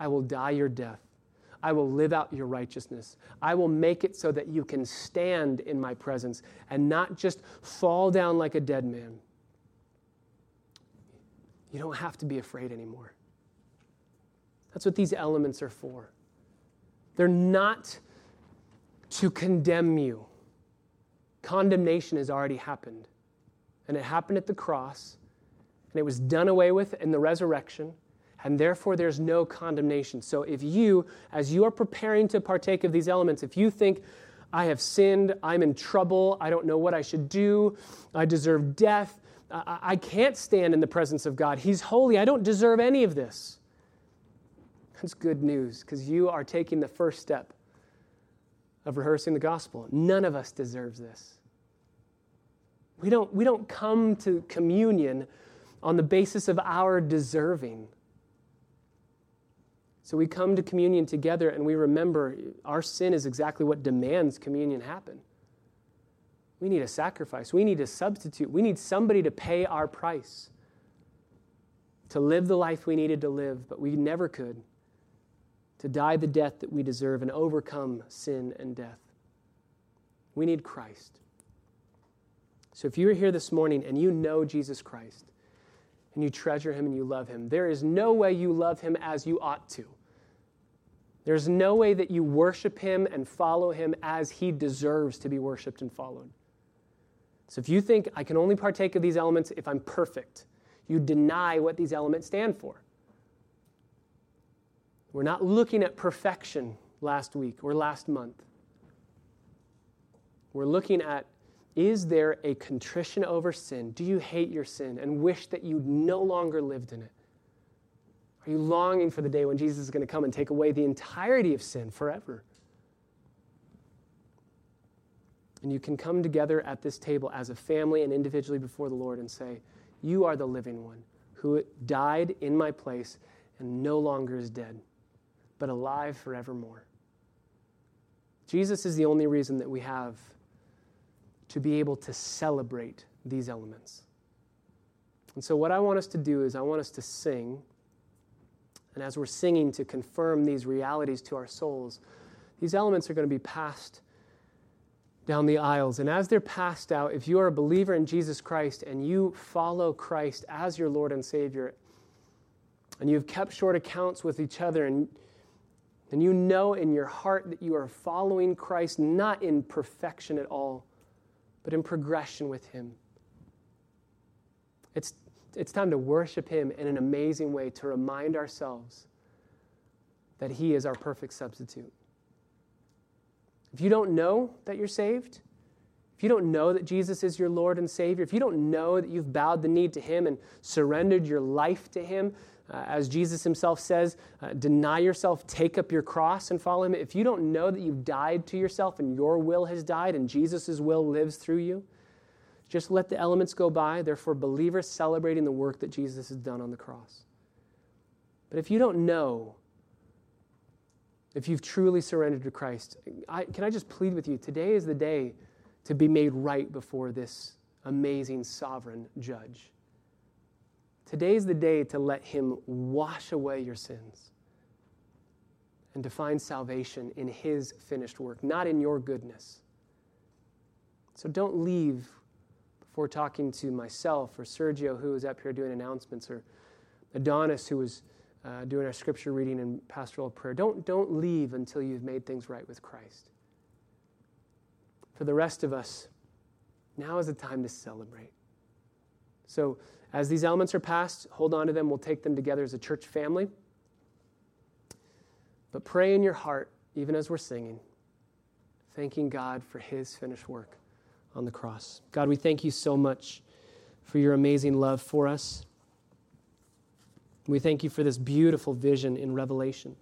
I will die your death. I will live out your righteousness. I will make it so that you can stand in my presence and not just fall down like a dead man. You don't have to be afraid anymore. That's what these elements are for. They're not to condemn you condemnation has already happened. And it happened at the cross, and it was done away with in the resurrection, and therefore there's no condemnation. So if you, as you are preparing to partake of these elements, if you think, I have sinned, I'm in trouble, I don't know what I should do, I deserve death, I can't stand in the presence of God, He's holy, I don't deserve any of this. That's good news because you are taking the first step of rehearsing the gospel. None of us deserves this. We don't, we don't come to communion on the basis of our deserving. So we come to communion together and we remember our sin is exactly what demands communion happen. We need a sacrifice. We need a substitute. We need somebody to pay our price, to live the life we needed to live, but we never could, to die the death that we deserve and overcome sin and death. We need Christ. So if you are here this morning and you know Jesus Christ, and you treasure him and you love him, there is no way you love him as you ought to. There's no way that you worship him and follow him as he deserves to be worshiped and followed. So if you think I can only partake of these elements if I'm perfect, you deny what these elements stand for. We're not looking at perfection last week or last month. We're looking at is there a contrition over sin? Do you hate your sin and wish that you no longer lived in it? Are you longing for the day when Jesus is going to come and take away the entirety of sin forever? And you can come together at this table as a family and individually before the Lord and say, You are the living one who died in my place and no longer is dead, but alive forevermore. Jesus is the only reason that we have to be able to celebrate these elements. And so, what I want us to do is, I want us to sing. And as we're singing to confirm these realities to our souls, these elements are going to be passed down the aisles. And as they're passed out, if you are a believer in Jesus Christ and you follow Christ as your Lord and Savior, and you've kept short accounts with each other, and, and you know in your heart that you are following Christ not in perfection at all, but in progression with Him. It's, it's time to worship Him in an amazing way, to remind ourselves that He is our perfect substitute. If you don't know that you're saved, if you don't know that Jesus is your Lord and Savior, if you don't know that you've bowed the knee to Him and surrendered your life to Him, uh, as Jesus himself says, uh, deny yourself, take up your cross, and follow him. If you don't know that you've died to yourself and your will has died and Jesus' will lives through you, just let the elements go by. They're for believers celebrating the work that Jesus has done on the cross. But if you don't know, if you've truly surrendered to Christ, I, can I just plead with you? Today is the day to be made right before this amazing sovereign judge. Today's the day to let Him wash away your sins and to find salvation in His finished work, not in your goodness. So don't leave before talking to myself or Sergio, who is up here doing announcements, or Adonis, who was uh, doing our scripture reading and pastoral prayer. Don't, don't leave until you've made things right with Christ. For the rest of us, now is the time to celebrate. So, as these elements are passed, hold on to them. We'll take them together as a church family. But pray in your heart, even as we're singing, thanking God for his finished work on the cross. God, we thank you so much for your amazing love for us. We thank you for this beautiful vision in Revelation.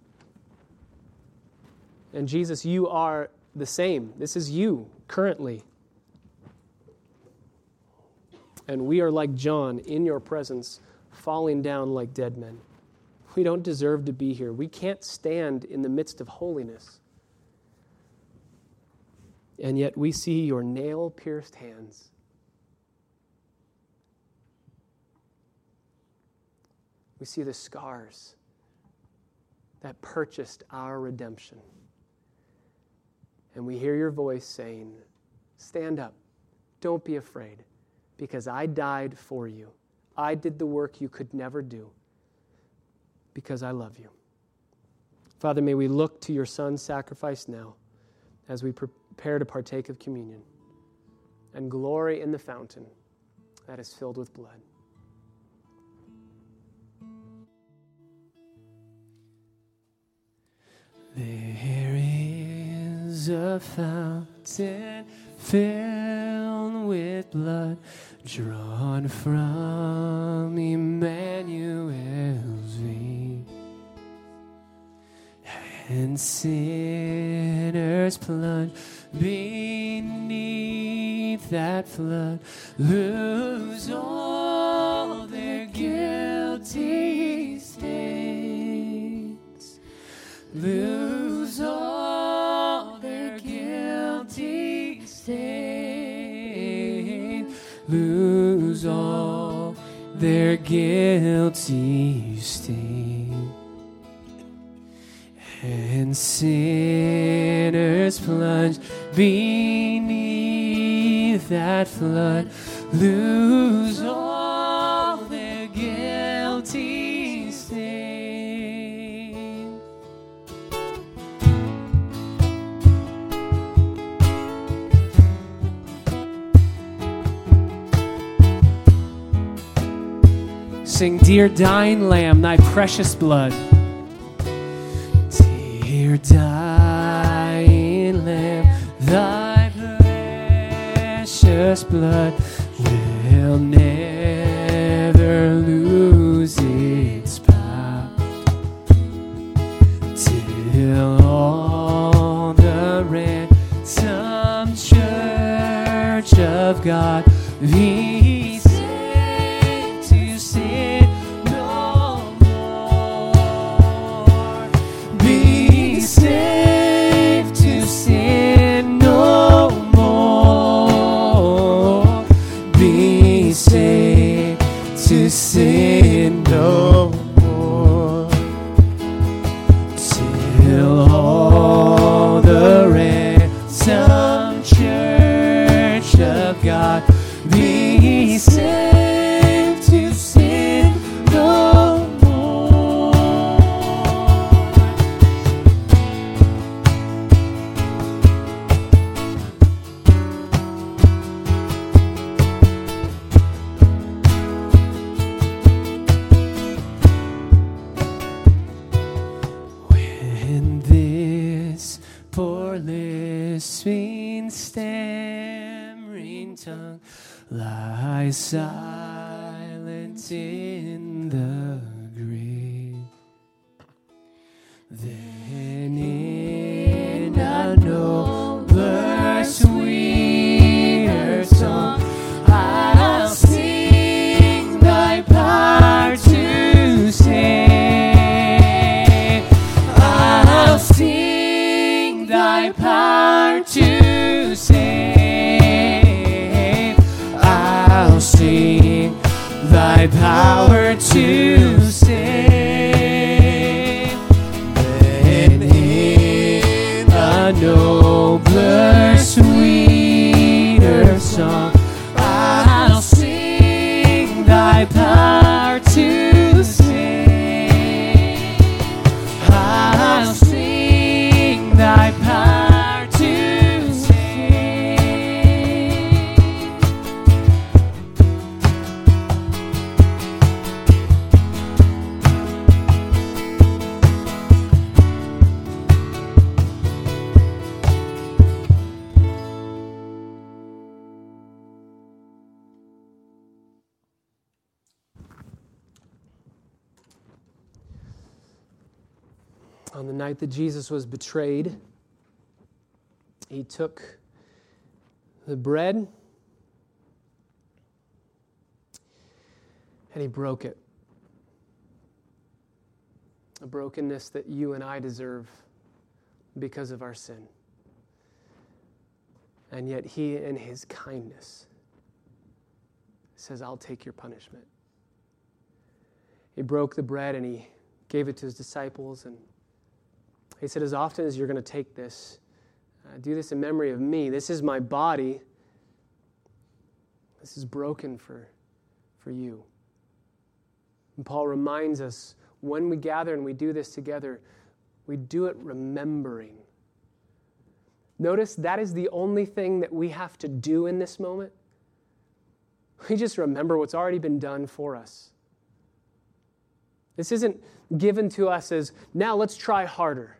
And Jesus, you are the same. This is you currently. And we are like John in your presence, falling down like dead men. We don't deserve to be here. We can't stand in the midst of holiness. And yet we see your nail pierced hands. We see the scars that purchased our redemption. And we hear your voice saying, Stand up, don't be afraid because I died for you. I did the work you could never do because I love you. Father, may we look to your Son's sacrifice now as we prepare to partake of communion and glory in the fountain that is filled with blood. There is a fountain filled with blood drawn from Emmanuel's vein. And sinners plunge beneath that flood, lose all their guilty stains. Lose all lose all their guilty stain. And sinners plunge beneath that flood lose all Sing, Dear dying lamb, thy precious blood. Dear dying lamb, thy precious blood will never lose its power till all the ransomed church of God be power to night that Jesus was betrayed, he took the bread and he broke it. A brokenness that you and I deserve because of our sin. And yet, he, in his kindness, says, I'll take your punishment. He broke the bread and he gave it to his disciples. And he said, As often as you're going to take this, uh, do this in memory of me. This is my body. This is broken for, for you. And Paul reminds us when we gather and we do this together, we do it remembering. Notice that is the only thing that we have to do in this moment. We just remember what's already been done for us. This isn't given to us as now let's try harder.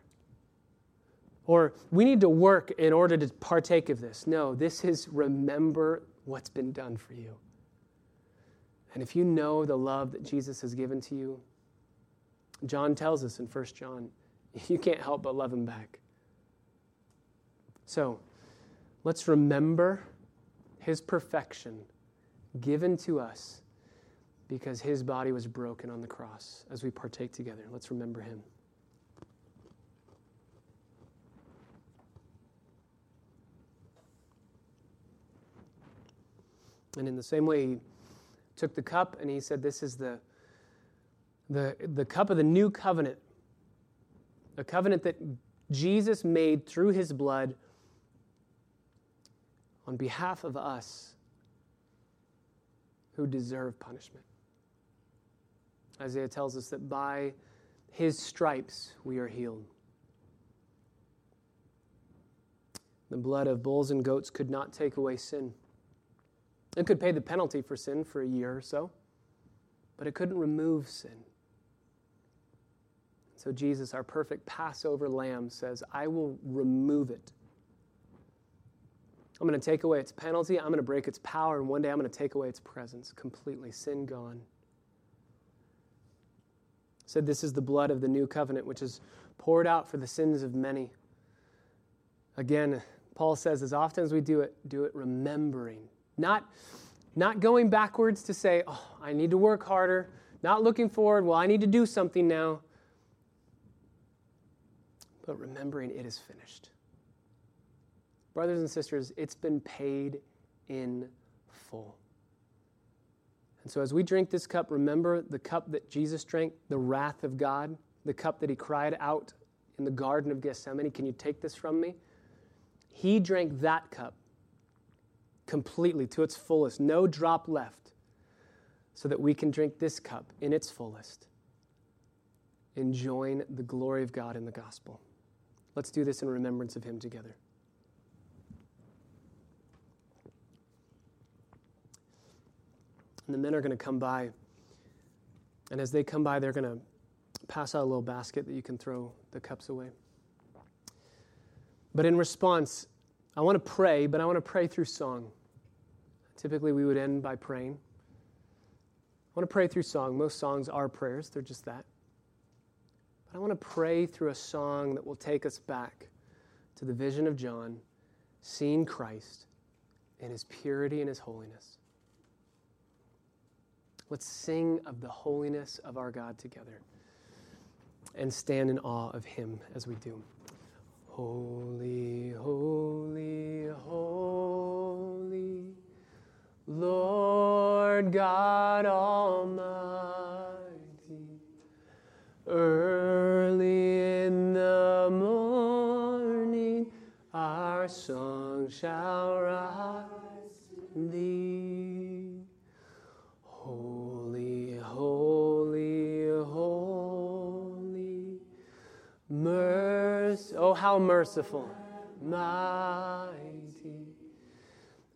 Or we need to work in order to partake of this. No, this is remember what's been done for you. And if you know the love that Jesus has given to you, John tells us in 1 John, you can't help but love him back. So let's remember his perfection given to us because his body was broken on the cross as we partake together. Let's remember him. And in the same way, he took the cup and he said, This is the, the, the cup of the new covenant, a covenant that Jesus made through his blood on behalf of us who deserve punishment. Isaiah tells us that by his stripes we are healed. The blood of bulls and goats could not take away sin. It could pay the penalty for sin for a year or so, but it couldn't remove sin. So, Jesus, our perfect Passover lamb, says, I will remove it. I'm going to take away its penalty. I'm going to break its power. And one day I'm going to take away its presence completely. Sin gone. Said, This is the blood of the new covenant, which is poured out for the sins of many. Again, Paul says, as often as we do it, do it remembering. Not, not going backwards to say, oh, I need to work harder. Not looking forward, well, I need to do something now. But remembering it is finished. Brothers and sisters, it's been paid in full. And so as we drink this cup, remember the cup that Jesus drank, the wrath of God, the cup that he cried out in the Garden of Gethsemane. Can you take this from me? He drank that cup completely to its fullest, no drop left, so that we can drink this cup in its fullest, enjoying the glory of God in the gospel. Let's do this in remembrance of him together. And the men are going to come by. And as they come by, they're going to pass out a little basket that you can throw the cups away. But in response, I want to pray, but I want to pray through song. Typically, we would end by praying. I want to pray through song. Most songs are prayers, they're just that. But I want to pray through a song that will take us back to the vision of John, seeing Christ in his purity and his holiness. Let's sing of the holiness of our God together and stand in awe of Him as we do. Holy, holy, holy, Lord God Almighty, early in the morning our song shall rise. Thee. How merciful, mighty,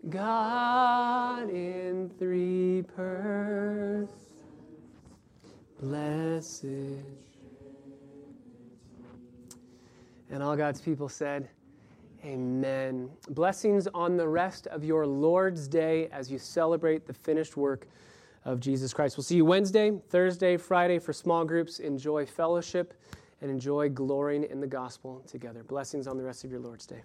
God in three persons, blessed. And all God's people said, Amen. Blessings on the rest of your Lord's Day as you celebrate the finished work of Jesus Christ. We'll see you Wednesday, Thursday, Friday for small groups. Enjoy fellowship and enjoy glorying in the gospel together. Blessings on the rest of your Lord's Day.